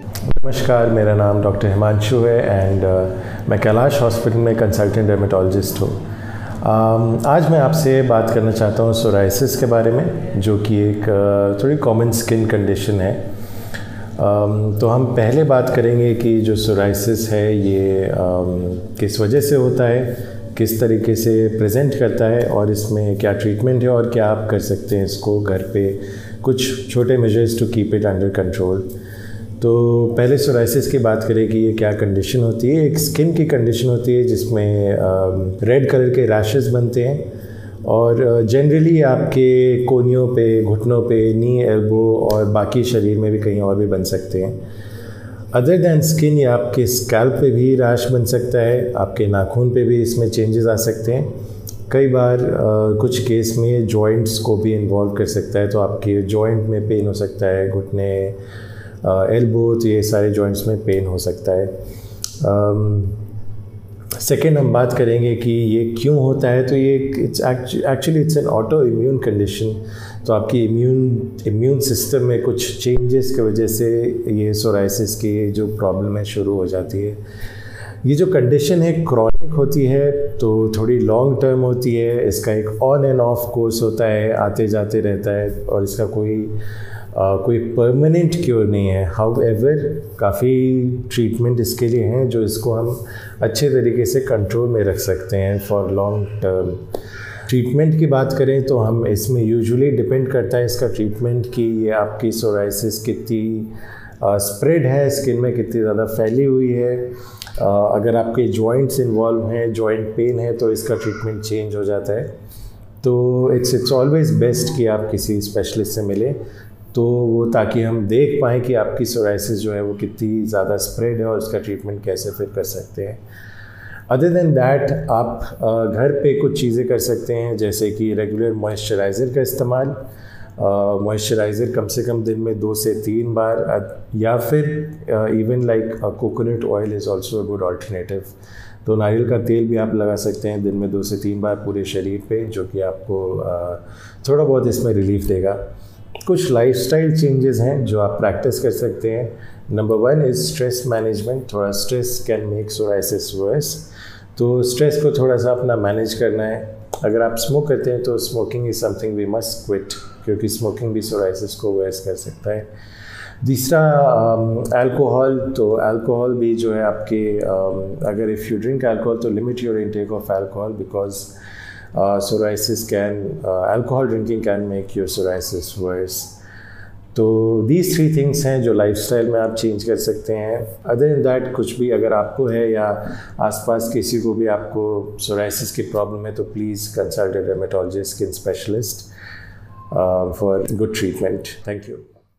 नमस्कार मेरा नाम डॉक्टर हिमांशु है एंड uh, मैं कैलाश हॉस्पिटल में कंसल्टेंट डर्मेटोलॉजिस्ट हूँ। Um, आज मैं आपसे बात करना चाहता हूँ सोराइसिस के बारे में जो कि एक uh, थोड़ी कॉमन स्किन कंडीशन है। Um, तो हम पहले बात करेंगे कि जो सोराइसिस है ये um, किस वजह से होता है किस तरीके से प्रेजेंट करता है और इसमें क्या ट्रीटमेंट है और क्या आप कर सकते हैं इसको घर पे कुछ छोटे measures to keep it under control तो पहले सोराइसिस की बात करें कि ये क्या कंडीशन होती है? एक स्किन की कंडीशन होती है जिसमें रेड कलर के रैशेस बनते हैं और जनरली आपके कोनियों पे घुटनों पे नी एल्बो और बाकी शरीर में भी कहीं और भी बन सकते हैं। अदर दैन स्किन या आपके स्कैल्प पे भी रैश बन सकता है आपके नाखून पे भी इसमें चेंजेस आ सकते हैं। कई बार आ, कुछ केस में जॉइंट्स को भी इन्वॉल्व कर सकता है तो आपके जॉइंट में पेन हो सकता है घुटने एल्बो तो ये सारे जॉइंट्स में पेन हो सकता है। सेकेंड हम बात करेंगे कि ये क्यों होता है तो ये it's actually it's an auto immune condition तो आपकी इम्यून इम्यून सिस्टम में कुछ चेंजेस की वजह से ये सोराइसिस की जो प्रॉब्लम है शुरू हो जाती है। ये जो कंडीशन है क्रॉनिक होती है तो थोड़ी लॉन्ग टर्म होती है, इसका एक ऑन एंड ऑफ़ कोर्स होता है आते जाते रहता है, और इसका कोई कोई परमानेंट क्योर नहीं है। हाउ एवर काफ़ी ट्रीटमेंट इसके लिए हैं जो इसको हम अच्छे तरीके से कंट्रोल में रख सकते हैं। फॉर लॉन्ग टर्म ट्रीटमेंट की बात करें तो हम इसमें यूजुअली डिपेंड करता है इसका ट्रीटमेंट कि ये आपकी सोराइसिस कितनी स्प्रेड है स्किन में कितनी ज़्यादा फैली हुई है। अगर आपके जॉइंट्स इन्वॉल्व हैं जॉइंट पेन है तो इसका ट्रीटमेंट चेंज हो जाता है। तो इट्स इट्स ऑलवेज़ बेस्ट कि आप किसी स्पेशलिस्ट से मिलें। तो वो ताकि हम देख पाएँ कि आपकी सोराइसिस जो है वो कितनी ज़्यादा स्प्रेड है और उसका ट्रीटमेंट कैसे फिर कर सकते हैं। अदर देन दैट आप घर पे कुछ चीज़ें कर सकते हैं, जैसे कि रेगुलर मॉइस्चराइज़र का इस्तेमाल। मॉइस्चराइज़र कम से कम दिन में दो से तीन बार या फिर even like coconut oil is also good alternative तो नारियल का तेल भी आप लगा सकते हैं दिन में दो से तीन बार पूरे शरीर पे, जो कि आपको थोड़ा बहुत इसमें रिलीफ देगा। कुछ लाइफस्टाइल चेंजेस हैं जो आप प्रैक्टिस कर सकते हैं. Number one is stress management थोड़ा stress can make psoriasis worse तो स्ट्रेस को थोड़ा सा अपना मैनेज करना है. अगर आप स्मोक करते हैं तो smoking is something we must quit क्योंकि स्मोकिंग भी सोराइसिस को वर्स कर सकता है. तीसरा अल्कोहल um, तो अल्कोहल भी जो है आपके um, अगर इफ़ यू ड्रिंक अल्कोहल तो limit your intake of alcohol because psoriasis can, uh, alcohol drinking can make your psoriasis worse. तो दीज थ्री थिंग्स हैं जो लाइफस्टाइल में आप चेंज कर सकते हैं। अदर इन दैट कुछ भी अगर आपको है या आसपास किसी को भी आपको सोराइसिस की प्रॉब्लम है तो please consult dermatologist skin specialist for good treatment thank you